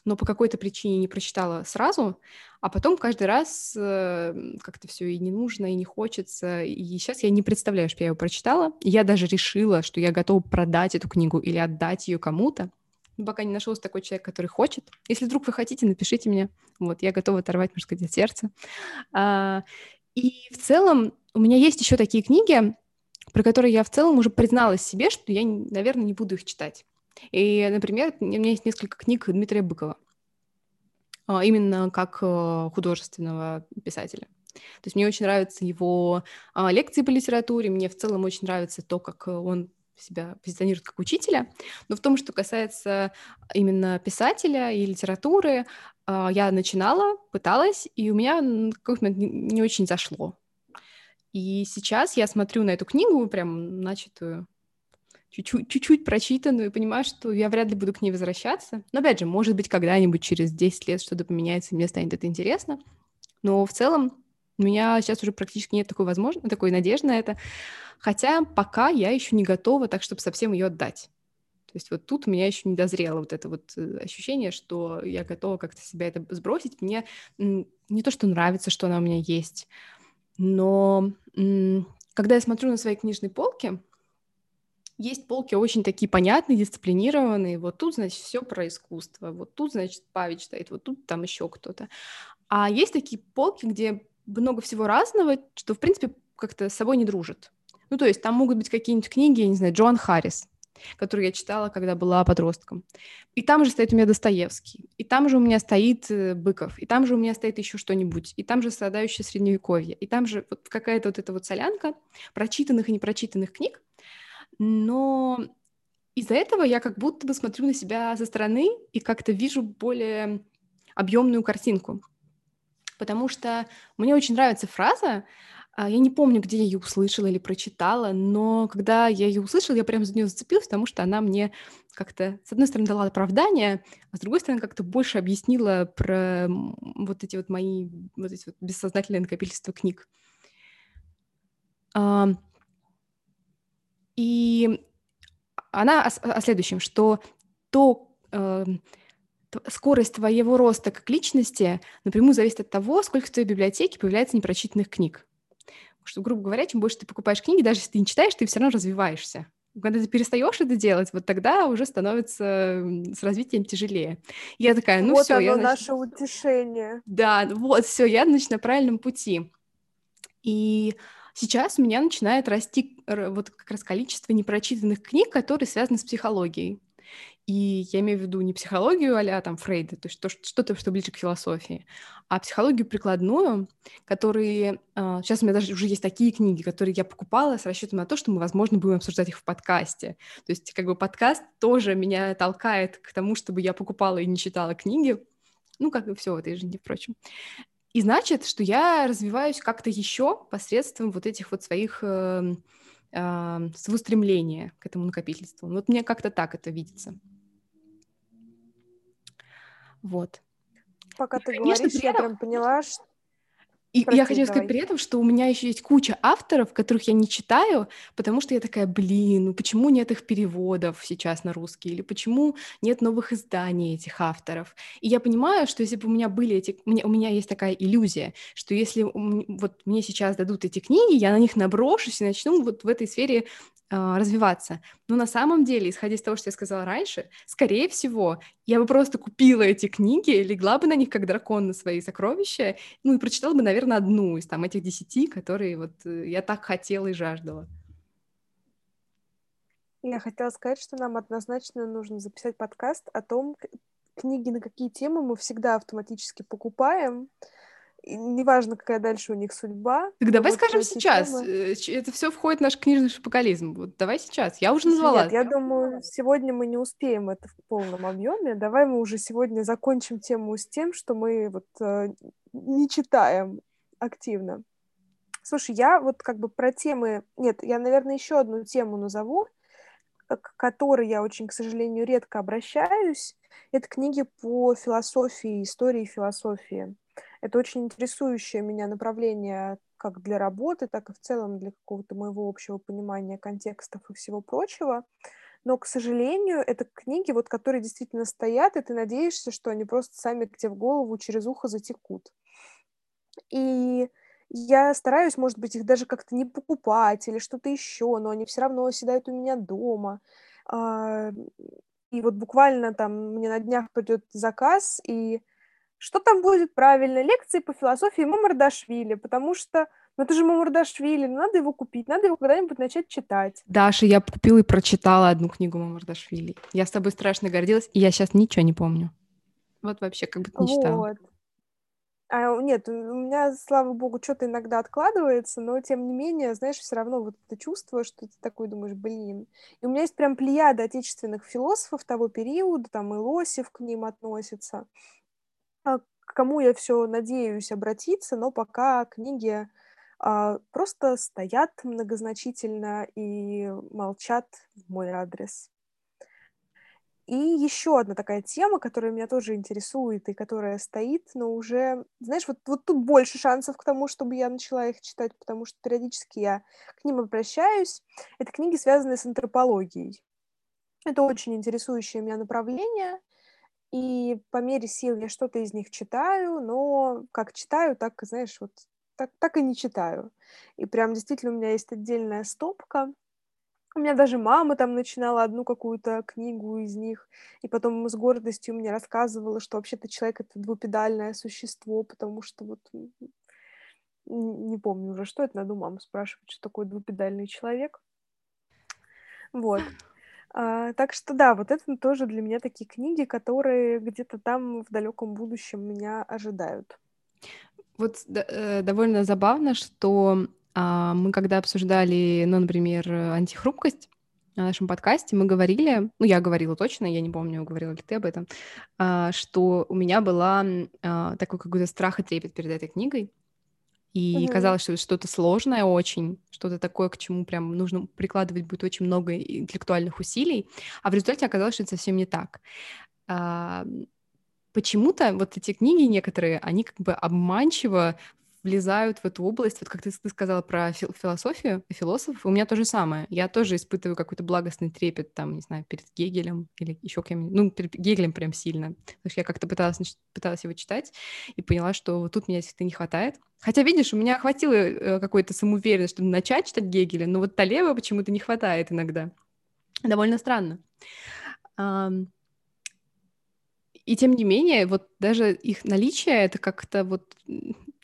но по какой-то причине не прочитала сразу, а потом каждый раз э, как-то все и не нужно, и не хочется. И сейчас я не представляю, что я его прочитала. Я даже решила, что я готова продать эту книгу или отдать ее кому-то. Пока не нашелся такой человек, который хочет. Если вдруг вы хотите, напишите мне. Вот, я готова оторвать, можно сказать, от сердца. А, и в целом у меня есть еще такие книги, про которые я в целом уже призналась себе, что я, наверное, не буду их читать. И, например, у меня есть несколько книг Дмитрия Быкова, а, именно как э, художественного писателя. То есть мне очень нравятся его а, лекции по литературе, мне в целом очень нравится то, как он себя позиционирует как учителя. Но в том, что касается именно писателя и литературы, а, я начинала, пыталась, и у меня в какой-то момент не очень зашло. И сейчас я смотрю на эту книгу, прям начатую, чуть-чуть, прочитанную и понимаю, что я вряд ли буду к ней возвращаться. Но опять же, может быть, когда-нибудь через 10 лет что-то поменяется, и мне станет это интересно. Но в целом у меня сейчас уже практически нет такой возможности, такой надежды на это. Хотя пока я еще не готова так, чтобы совсем ее отдать. То есть вот тут у меня еще не дозрело вот это вот э, ощущение, что я готова как-то себя это сбросить. Мне не то, что нравится, что она у меня есть, но когда я смотрю на свои книжные полки, есть полки очень такие понятные, дисциплинированные. Вот тут, значит, все про искусство. Вот тут, значит, Павич стоит, вот тут там еще кто-то. А есть такие полки, где много всего разного, что, в принципе, как-то с собой не дружит. Ну, то есть там могут быть какие-нибудь книги, я не знаю, Джоан Харрис, которую я читала, когда была подростком. И там же стоит у меня Достоевский, и там же у меня стоит э, Быков, и там же у меня стоит еще что-нибудь, и там же страдающее средневековье, и там же вот какая-то вот эта вот солянка прочитанных и непрочитанных книг, но из-за этого я как будто бы смотрю на себя со стороны и как-то вижу более объемную картинку. Потому что мне очень нравится фраза, а, я не помню, где я ее услышала или прочитала, но когда я ее услышала, я прям за нее зацепилась, потому что она мне как-то, с одной стороны, дала оправдание, а с другой стороны, как-то больше объяснила про вот эти вот мои, вот эти вот бессознательные накопительства книг. И она о, о следующем, что то, э, скорость твоего роста как личности напрямую зависит от того, сколько в твоей библиотеке появляется непрочитанных книг. Что, грубо говоря, чем больше ты покупаешь книги, даже если ты не читаешь, ты все равно развиваешься. Когда ты перестаешь это делать, вот тогда уже становится с развитием тяжелее. Я такая, ну вот все, оно, я наше утешение. Да, вот все, я значит на правильном пути. И Сейчас у меня начинает расти вот как раз количество непрочитанных книг, которые связаны с психологией. И я имею в виду не психологию а там Фрейда, то есть то, что-то, что ближе к философии, а психологию прикладную, которые... Сейчас у меня даже уже есть такие книги, которые я покупала с расчетом на то, что мы, возможно, будем обсуждать их в подкасте. То есть как бы подкаст тоже меня толкает к тому, чтобы я покупала и не читала книги, ну, как и все в этой жизни, впрочем. И значит, что я развиваюсь как-то еще посредством вот этих вот своих э, э, устремления к этому накопительству. Вот мне как-то так это видится. Вот. Пока ты конечно, говоришь, я прям поняла, что и Прости, я хочу давай. сказать при этом, что у меня еще есть куча авторов, которых я не читаю, потому что я такая, блин, ну почему нет их переводов сейчас на русский, или почему нет новых изданий этих авторов. И я понимаю, что если бы у меня были эти... У меня, у меня есть такая иллюзия, что если вот мне сейчас дадут эти книги, я на них наброшусь и начну вот в этой сфере развиваться. Но на самом деле, исходя из того, что я сказала раньше, скорее всего, я бы просто купила эти книги, легла бы на них как дракон на свои сокровища, ну и прочитала бы, наверное, одну из там этих десяти, которые вот э, я так хотела и жаждала. Я хотела сказать, что нам однозначно нужно записать подкаст о том, книги на какие темы мы всегда автоматически покупаем, неважно, какая дальше у них судьба. Так давай вот скажем сейчас. Темы... Э, это все входит в наш книжный шапокализм. Вот давай сейчас. Я уже назвала. Нет, я думаю, сегодня мы не успеем это в полном объеме. Давай мы уже сегодня закончим тему с тем, что мы вот э, не читаем активно. Слушай, я вот как бы про темы... Нет, я, наверное, еще одну тему назову, к которой я очень, к сожалению, редко обращаюсь. Это книги по философии, истории философии. Это очень интересующее меня направление как для работы, так и в целом для какого-то моего общего понимания контекстов и всего прочего. Но, к сожалению, это книги, вот, которые действительно стоят, и ты надеешься, что они просто сами к тебе в голову через ухо затекут. И я стараюсь, может быть, их даже как-то не покупать или что-то еще, но они все равно оседают у меня дома. А, и вот буквально там мне на днях придет заказ, и что там будет правильно? Лекции по философии Мамардашвили, потому что ну это же Мамардашвили, ну, надо его купить, надо его когда-нибудь начать читать. Даша, я купила и прочитала одну книгу Мамардашвили. Я с тобой страшно гордилась, и я сейчас ничего не помню. Вот вообще как будто не читала. Вот. А, нет, у меня, слава богу, что-то иногда откладывается, но тем не менее, знаешь, все равно вот это чувство, что ты такой думаешь, блин. И у меня есть прям плеяда отечественных философов того периода, там и Лосев к ним относится. А, к кому я все надеюсь обратиться, но пока книги а, просто стоят многозначительно и молчат в мой адрес. И еще одна такая тема, которая меня тоже интересует и которая стоит, но уже, знаешь, вот, вот тут больше шансов к тому, чтобы я начала их читать, потому что периодически я к ним обращаюсь. Это книги, связанные с антропологией. Это очень интересующее меня направление, и по мере сил я что-то из них читаю, но как читаю, так, знаешь, вот так, так и не читаю. И прям действительно у меня есть отдельная стопка. У меня даже мама там начинала одну какую-то книгу из них, и потом с гордостью мне рассказывала, что вообще-то человек — это двупедальное существо, потому что вот не помню уже, что это, надо у мамы спрашивать, что такое двупедальный человек. Вот. А, так что да, вот это тоже для меня такие книги, которые где-то там в далеком будущем меня ожидают. Вот э, довольно забавно, что а, мы когда обсуждали, ну, например, антихрупкость на нашем подкасте, мы говорили, ну, я говорила точно, я не помню, говорила ли ты об этом, а, что у меня была а, такой какой-то страх и трепет перед этой книгой, и угу. казалось, что это что-то сложное очень, что-то такое, к чему прям нужно прикладывать будет очень много интеллектуальных усилий, а в результате оказалось, что это совсем не так. А, почему-то вот эти книги некоторые, они как бы обманчиво влезают в эту область. Вот как ты, ты сказала про философию, философов, у меня то же самое. Я тоже испытываю какой-то благостный трепет, там, не знаю, перед Гегелем или еще кем-нибудь. Ну, перед Гегелем прям сильно. Потому что я как-то пыталась, пыталась его читать и поняла, что вот тут меня это не хватает. Хотя, видишь, у меня хватило э, какой-то самоуверенности, чтобы начать читать Гегеля, но вот Талева почему-то не хватает иногда. Довольно странно. И тем не менее, вот даже их наличие, это как-то вот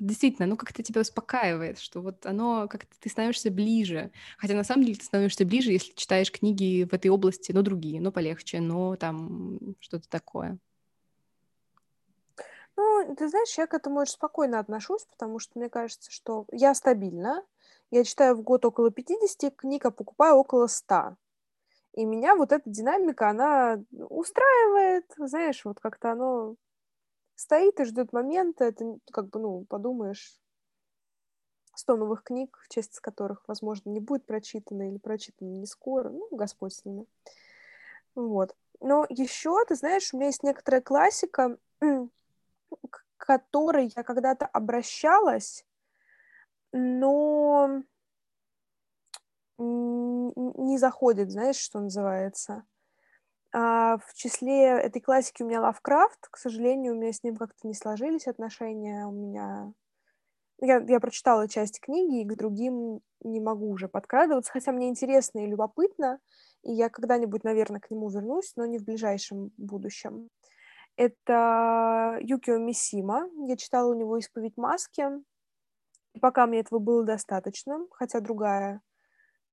действительно, ну как-то тебя успокаивает, что вот оно как-то ты становишься ближе. Хотя на самом деле ты становишься ближе, если читаешь книги в этой области, но другие, но полегче, но там что-то такое. Ну, ты знаешь, я к этому очень спокойно отношусь, потому что мне кажется, что я стабильна. Я читаю в год около 50 книг, а покупаю около 100. И меня вот эта динамика, она устраивает, знаешь, вот как-то оно стоит и ждет момента, это как бы, ну, подумаешь, 100 новых книг, часть из которых, возможно, не будет прочитана или прочитана не скоро, ну, Господь с ними. Вот. Но еще, ты знаешь, у меня есть некоторая классика, к которой я когда-то обращалась, но не заходит, знаешь, что называется. А в числе этой классики у меня Лавкрафт. К сожалению, у меня с ним как-то не сложились отношения. У меня... Я, я прочитала часть книги, и к другим не могу уже подкрадываться, хотя мне интересно и любопытно, и я когда-нибудь, наверное, к нему вернусь, но не в ближайшем будущем. Это Юкио Мисима. Я читала у него «Исповедь маски», и пока мне этого было достаточно, хотя другая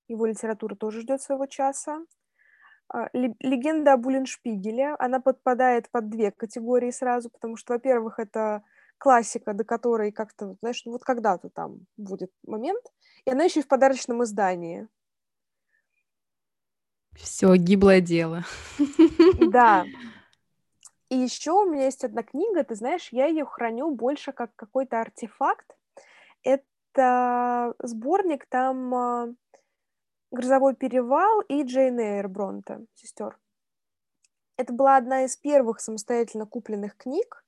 его литература тоже ждет своего часа. А, легенда о Буллиншпигеле, она подпадает под две категории сразу, потому что, во-первых, это классика, до которой как-то, знаешь, ну вот когда-то там будет момент, и она еще и в подарочном издании. Все, гиблое дело. Да. [laughs] И еще у меня есть одна книга, ты знаешь, я ее храню больше как какой-то артефакт. Это сборник, там а, «Грозовой перевал» и «Джейн Эйр» Бронте, сестер. Это была одна из первых самостоятельно купленных книг,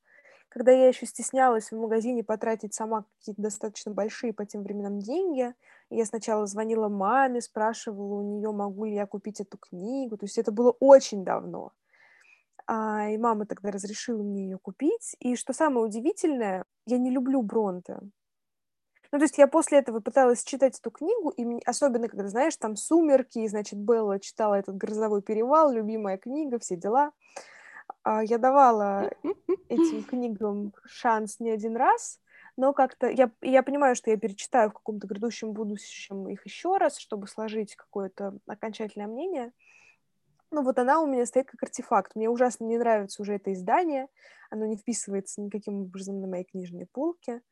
когда я еще стеснялась в магазине потратить сама какие-то достаточно большие по тем временам деньги. Я сначала звонила маме, спрашивала у нее, могу ли я купить эту книгу. То есть это было очень давно. А, и мама тогда разрешила мне ее купить. И что самое удивительное, я не люблю Бронте. Ну, то есть я после этого пыталась читать эту книгу, и мне, особенно, когда, знаешь, там «Сумерки», и, значит, Белла читала этот «Грозовой перевал», любимая книга, все дела. А, я давала этим книгам шанс не один раз, но как-то я, я понимаю, что я перечитаю в каком-то грядущем будущем их еще раз, чтобы сложить какое-то окончательное мнение. Ну вот она у меня стоит как артефакт. Мне ужасно не нравится уже это издание. Оно не вписывается никаким образом на моей книжной полке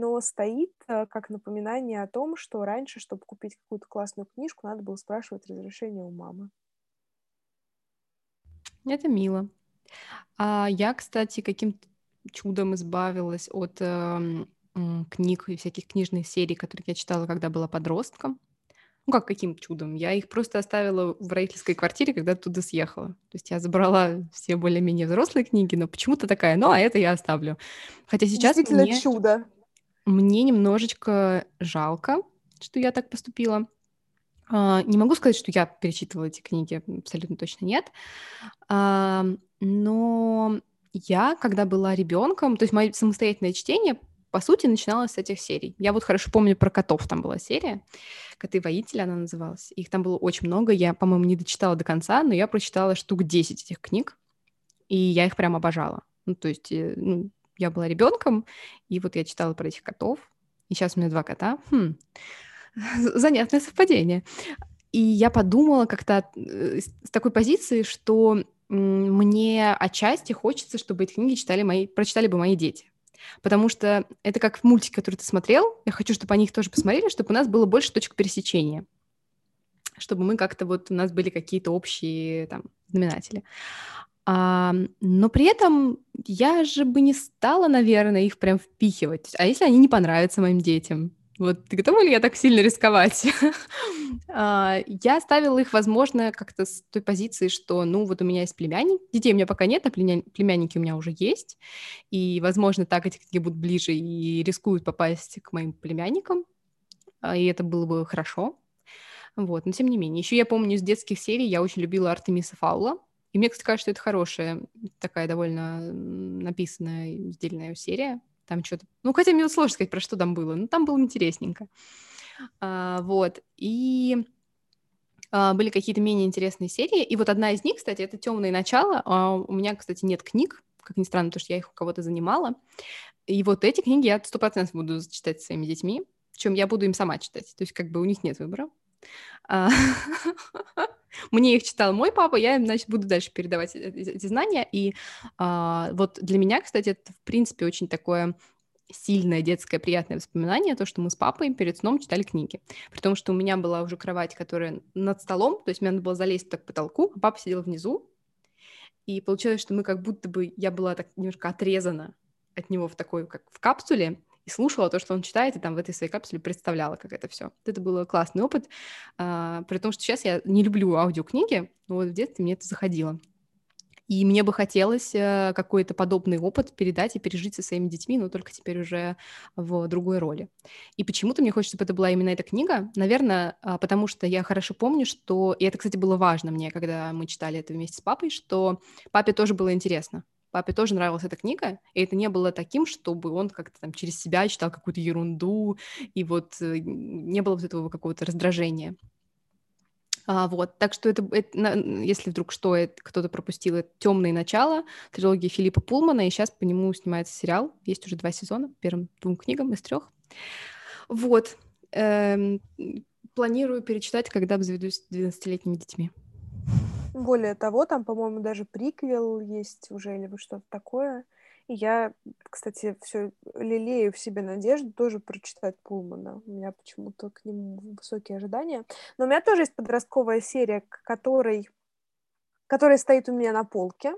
но стоит э, как напоминание о том, что раньше, чтобы купить какую-то классную книжку, надо было спрашивать разрешение у мамы. Это мило. А я, кстати, каким-то чудом избавилась от э, книг и всяких книжных серий, которые я читала, когда была подростком. Ну, как каким чудом? Я их просто оставила в родительской квартире, когда туда съехала. То есть я забрала все более-менее взрослые книги, но почему-то такая, ну, а это я оставлю. Хотя сейчас Действительно мне... чудо. Мне немножечко жалко, что я так поступила, А, не могу сказать, что я перечитывала эти книги, абсолютно точно нет. А, но я, когда была ребенком, то есть мое самостоятельное чтение, по сути, начиналось с этих серий. Я вот хорошо помню про котов, там была серия, «Коты-воители» она называлась. Их там было очень много, я, по-моему, не дочитала до конца, но я прочитала штук 10 этих книг, и я их прям обожала. Ну, то есть, э, ну, я была ребенком, и вот я читала про этих котов, и сейчас у меня два кота. Хм. [laughs] Занятное совпадение. И я подумала как-то э, с такой позиции, что мне отчасти хочется, чтобы эти книги читали мои, прочитали бы мои дети. Потому что это как в мультике, который ты смотрел. Я хочу, чтобы они их тоже посмотрели, чтобы у нас было больше точек пересечения. Чтобы мы как-то вот, у нас были какие-то общие там знаменатели. А, но при этом я же бы не стала, наверное, их прям впихивать. А если они не понравятся моим детям? Вот готова ли я так сильно рисковать? [laughs] А, я оставила их, возможно, как-то с той позиции, что, ну, вот у меня есть племянник, детей у меня пока нет, а племянники у меня уже есть, и, возможно, так эти книги будут ближе и рискуют попасть к моим племянникам, а, и это было бы хорошо. Вот, но тем не менее. Еще я помню из детских серий, я очень любила Артемиса Фаула, и мне, кстати, кажется, что это хорошая, такая довольно написанная, сделанная серия. Там что-то... Ну, хотя мне вот сложно сказать, про что там было. Но там было интересненько. А, вот. И а, были какие-то менее интересные серии. И вот одна из них, кстати, это «Темные начала». А, у меня, кстати, нет книг, как ни странно, потому что я их у кого-то занимала. И вот эти книги я сто процентов буду читать своими детьми, чем я буду им сама читать. То есть как бы у них нет выбора. [laughs] Мне их читал мой папа, я значит, буду дальше передавать э, эти знания. И а, вот для меня, кстати, это, в принципе, очень такое сильное детское приятное воспоминание, то, что мы с папой перед сном читали книги. При том, что у меня была уже кровать, которая над столом, то есть мне надо было залезть так к потолку, а папа сидел внизу. И получилось, что мы как будто бы, я была так немножко отрезана от него в такой, как в капсуле, и слушала то, что он читает, и там в этой своей капсуле представляла, как это все. Это был классный опыт, а, при том, что сейчас я не люблю аудиокниги, но вот в детстве мне это заходило. И мне бы хотелось э, какой-то подобный опыт передать и пережить со своими детьми, но только теперь уже в другой роли. И почему-то мне хочется, чтобы это была именно эта книга. Наверное, а, потому что я хорошо помню, что... И это, кстати, было важно мне, когда мы читали это вместе с папой, что папе тоже было интересно. Папе тоже нравилась эта книга, и это не было таким, чтобы он как-то там через себя читал какую-то ерунду, и вот э, не было вот этого какого-то раздражения. А, вот, так что это, это если вдруг что, кто-то пропустил, это «Темные начала», трилогия Филиппа Пулмана, и сейчас по нему снимается сериал, есть уже два сезона, первым двум книгам из трех. Вот, эм, планирую перечитать, когда обзаведусь 12-летними детьми. Более того, там, по-моему, даже приквел есть уже или что-то такое. И я, кстати, все лелею в себе надежду тоже прочитать Пулмана. У меня почему-то к нему высокие ожидания. Но у меня тоже есть подростковая серия, которой, которая стоит у меня на полке.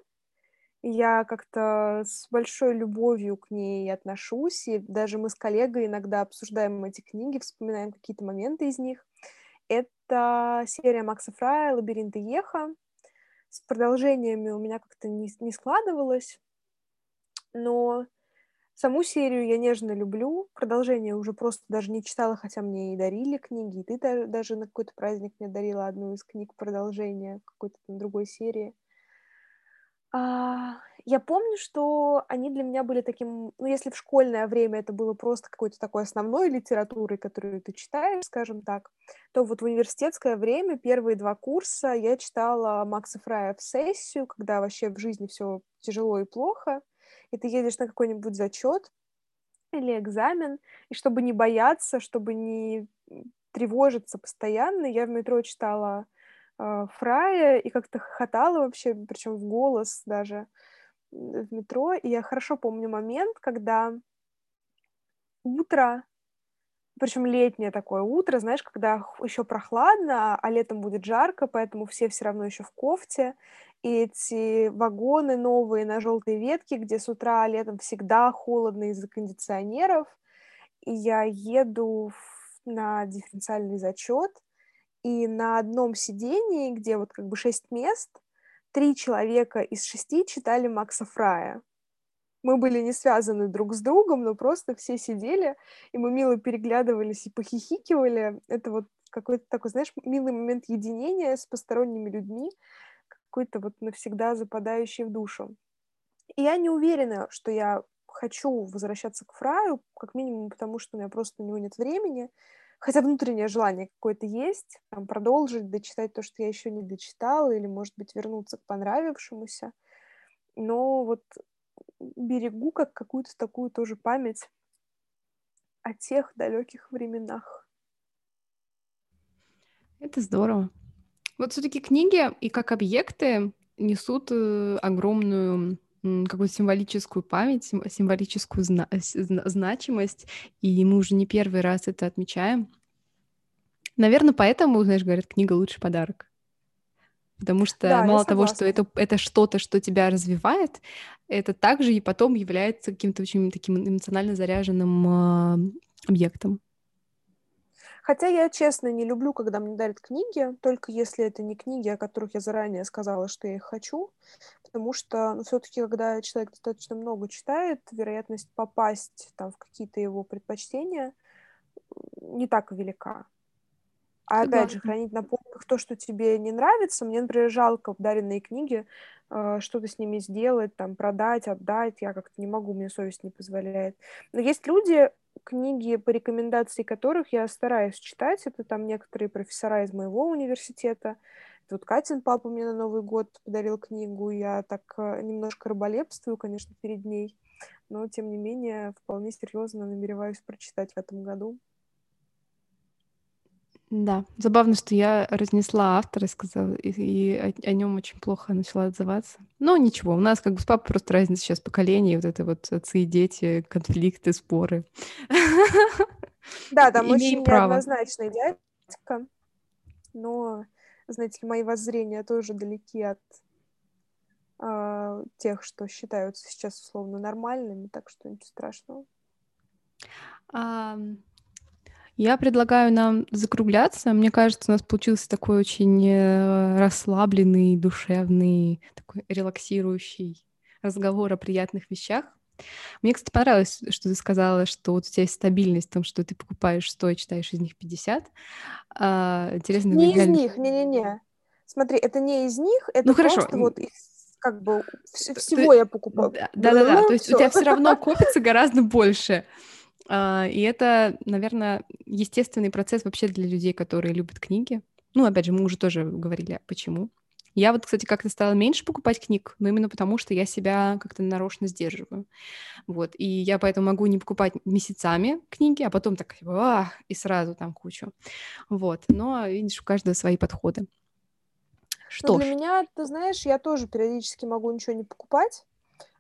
Я как-то с большой любовью к ней отношусь. И даже мы с коллегой иногда обсуждаем эти книги, вспоминаем какие-то моменты из них. Это серия Макса Фрая «Лабиринты Еха». С продолжениями у меня как-то не, не складывалось но саму серию я нежно люблю. Продолжение уже просто даже не читала, хотя мне и дарили книги. И ты даже на какой-то праздник мне дарила одну из книг продолжения какой-то там другой серии. А, я помню, что они для меня были таким, ну, если в школьное время это было просто какой-то такой основной литературой, которую ты читаешь, скажем так, то вот в университетское время первые два курса я читала Макса Фрая в сессию, когда вообще в жизни все тяжело и плохо, и ты едешь на какой-нибудь зачет или экзамен, и чтобы не бояться, чтобы не тревожиться постоянно, я в метро читала Фрая и как-то хохотала вообще, причем в голос даже в метро. И я хорошо помню момент, когда утро, причем летнее такое утро, знаешь, когда еще прохладно, а летом будет жарко, поэтому все все равно еще в кофте, и эти вагоны новые на желтой ветке, где с утра летом всегда холодно из-за кондиционеров, и я еду на дифференциальный зачет, и на одном сидении, где вот как бы шесть мест, три человека из шести читали Макса Фрая. Мы были не связаны друг с другом, но просто все сидели, и мы мило переглядывались и похихикивали. Это вот какой-то такой, знаешь, милый момент единения с посторонними людьми, какой-то вот навсегда западающий в душу. И я не уверена, что я хочу возвращаться к Фраю, как минимум потому, что у меня просто у него нет времени, хотя внутреннее желание какое-то есть, там, продолжить, дочитать то, что я еще не дочитала, или, может быть, вернуться к понравившемуся. Но вот берегу как какую-то такую тоже память о тех далеких временах. Это здорово. Вот все-таки книги и как объекты несут э, огромную какую-то символическую память, символическую зна- значимость, и мы уже не первый раз это отмечаем. Наверное, поэтому, знаешь, говорят, книга лучший подарок. Потому что да, мало того, что это, это что-то, что тебя развивает, это также и потом является каким-то очень таким эмоционально заряженным э, объектом. Хотя я, честно, не люблю, когда мне дарят книги, только если это не книги, о которых я заранее сказала, что я их хочу, потому что, ну, все-таки, когда человек достаточно много читает, вероятность попасть там в какие-то его предпочтения не так велика. А опять же, хранить на полках то, что тебе не нравится, мне, например, жалко даренные книги, э, что-то с ними сделать, там, продать, отдать, я как-то не могу, мне совесть не позволяет. Но есть люди, книги, по рекомендации которых я стараюсь читать. Это там некоторые профессора из моего университета. Тут Катин папа мне на Новый год подарил книгу. Я так э, немножко рыболепствую, конечно, перед ней. Но, тем не менее, вполне серьезно намереваюсь прочитать в этом году. Да, забавно, что я разнесла автора и сказала, и, и о, о нем очень плохо начала отзываться. Но ничего, у нас как бы с папой просто разница сейчас поколений, вот это вот отцы и дети, конфликты, споры. Да, там очень неоднозначный дядька, но, знаете ли, мои воззрения тоже далеки от э, тех, что считаются сейчас условно нормальными, так что ничего страшного. Um... Я предлагаю нам закругляться. Мне кажется, у нас получился такой очень э, расслабленный, душевный, такой релаксирующий разговор о приятных вещах. Мне, кстати, понравилось, что ты сказала, что вот у тебя есть стабильность в том, что ты покупаешь 100 и читаешь из них 50. А, интересно, не из них, не-не-не. Смотри, это не из них, это ну, хорошо. просто вот из как бы всего ты... я покупаю. Да-да-да, то есть у тебя все равно копится гораздо больше. А, и это, наверное, естественный процесс вообще для людей, которые любят книги. Ну, опять же, мы уже тоже говорили, почему. Я вот, кстати, как-то стала меньше покупать книг, но именно потому, что я себя как-то нарочно сдерживаю. Вот. И я поэтому могу не покупать месяцами книги, а потом так, а, и сразу там кучу. Вот. Но, видишь, у каждого свои подходы. Что но для ж. меня, ты знаешь, я тоже периодически могу ничего не покупать,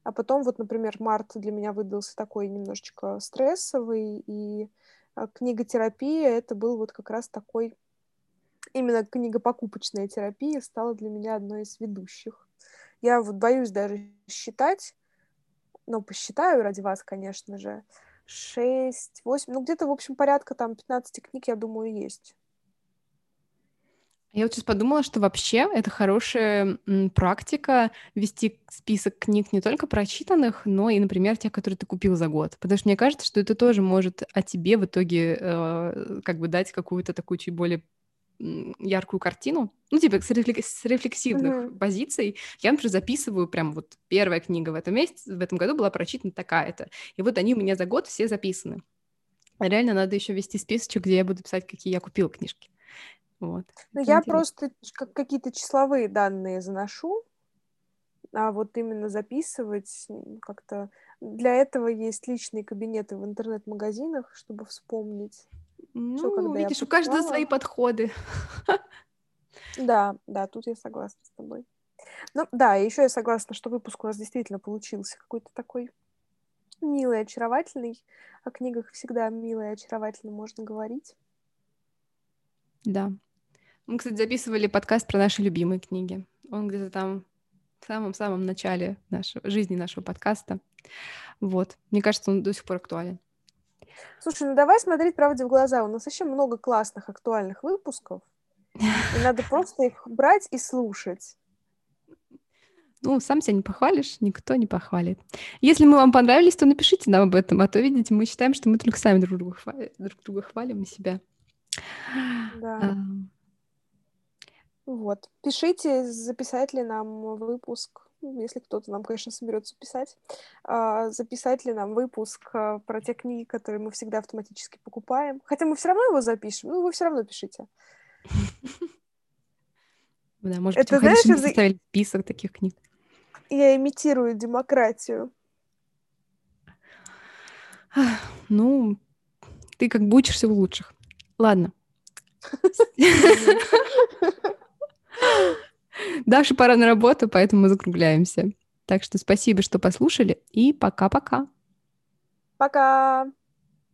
а потом вот, например, март для меня выдался такой немножечко стрессовый, и а, книготерапия — это был вот как раз такой... Именно книгопокупочная терапия стала для меня одной из ведущих. Я вот боюсь даже считать, но посчитаю ради вас, конечно же, 6, 8, ну где-то, в общем, порядка там 15 книг, я думаю, есть. Я вот сейчас подумала, что вообще это хорошая практика вести список книг не только прочитанных, но и, например, тех, которые ты купил за год. Потому что мне кажется, что это тоже может о тебе в итоге э, как бы дать какую-то такую чуть более яркую картину, ну, типа, с, рефлек- с рефлексивных mm-hmm. позиций. Я, например, записываю прям вот первая книга в этом месяце, в этом году была прочитана такая-то. И вот они у меня за год все записаны. А реально надо еще вести списочек, где я буду писать, какие я купила книжки. Вот. Ну, я интересно. просто как какие-то числовые данные заношу, а вот именно записывать как-то... Для этого есть личные кабинеты в интернет-магазинах, чтобы вспомнить. Ну, что, видишь, у каждого свои подходы. Да, да, тут я согласна с тобой. Ну, да, еще я согласна, что выпуск у нас действительно получился какой-то такой милый, очаровательный. О книгах всегда мило и очаровательно можно говорить. Да. Мы, кстати, записывали подкаст про наши любимые книги. Он где-то там в самом-самом начале нашего, жизни нашего подкаста. Вот. Мне кажется, он до сих пор актуален. Слушай, ну давай смотреть правде в глаза. У нас еще много классных актуальных выпусков. И надо [laughs] просто их брать и слушать. Ну, сам себя не похвалишь, никто не похвалит. Если мы вам понравились, то напишите нам об этом, а то, видите, мы считаем, что мы только сами друг друга хвалим, друг друга хвалим и себя. Да. А, Вот. Пишите, записать ли нам выпуск, если кто-то нам, конечно, соберется писать, а, записать ли нам выпуск а, про те книги, которые мы всегда автоматически покупаем. Хотя мы все равно его запишем, ну, вы все равно пишите. Да, может быть, Это, знаешь, это- составили список таких книг. Я имитирую демократию. Ну, ты как бы учишься у лучших. Ладно. [laughs] Даше пора на работу, поэтому мы закругляемся. Так что спасибо, что послушали, и пока-пока. Пока!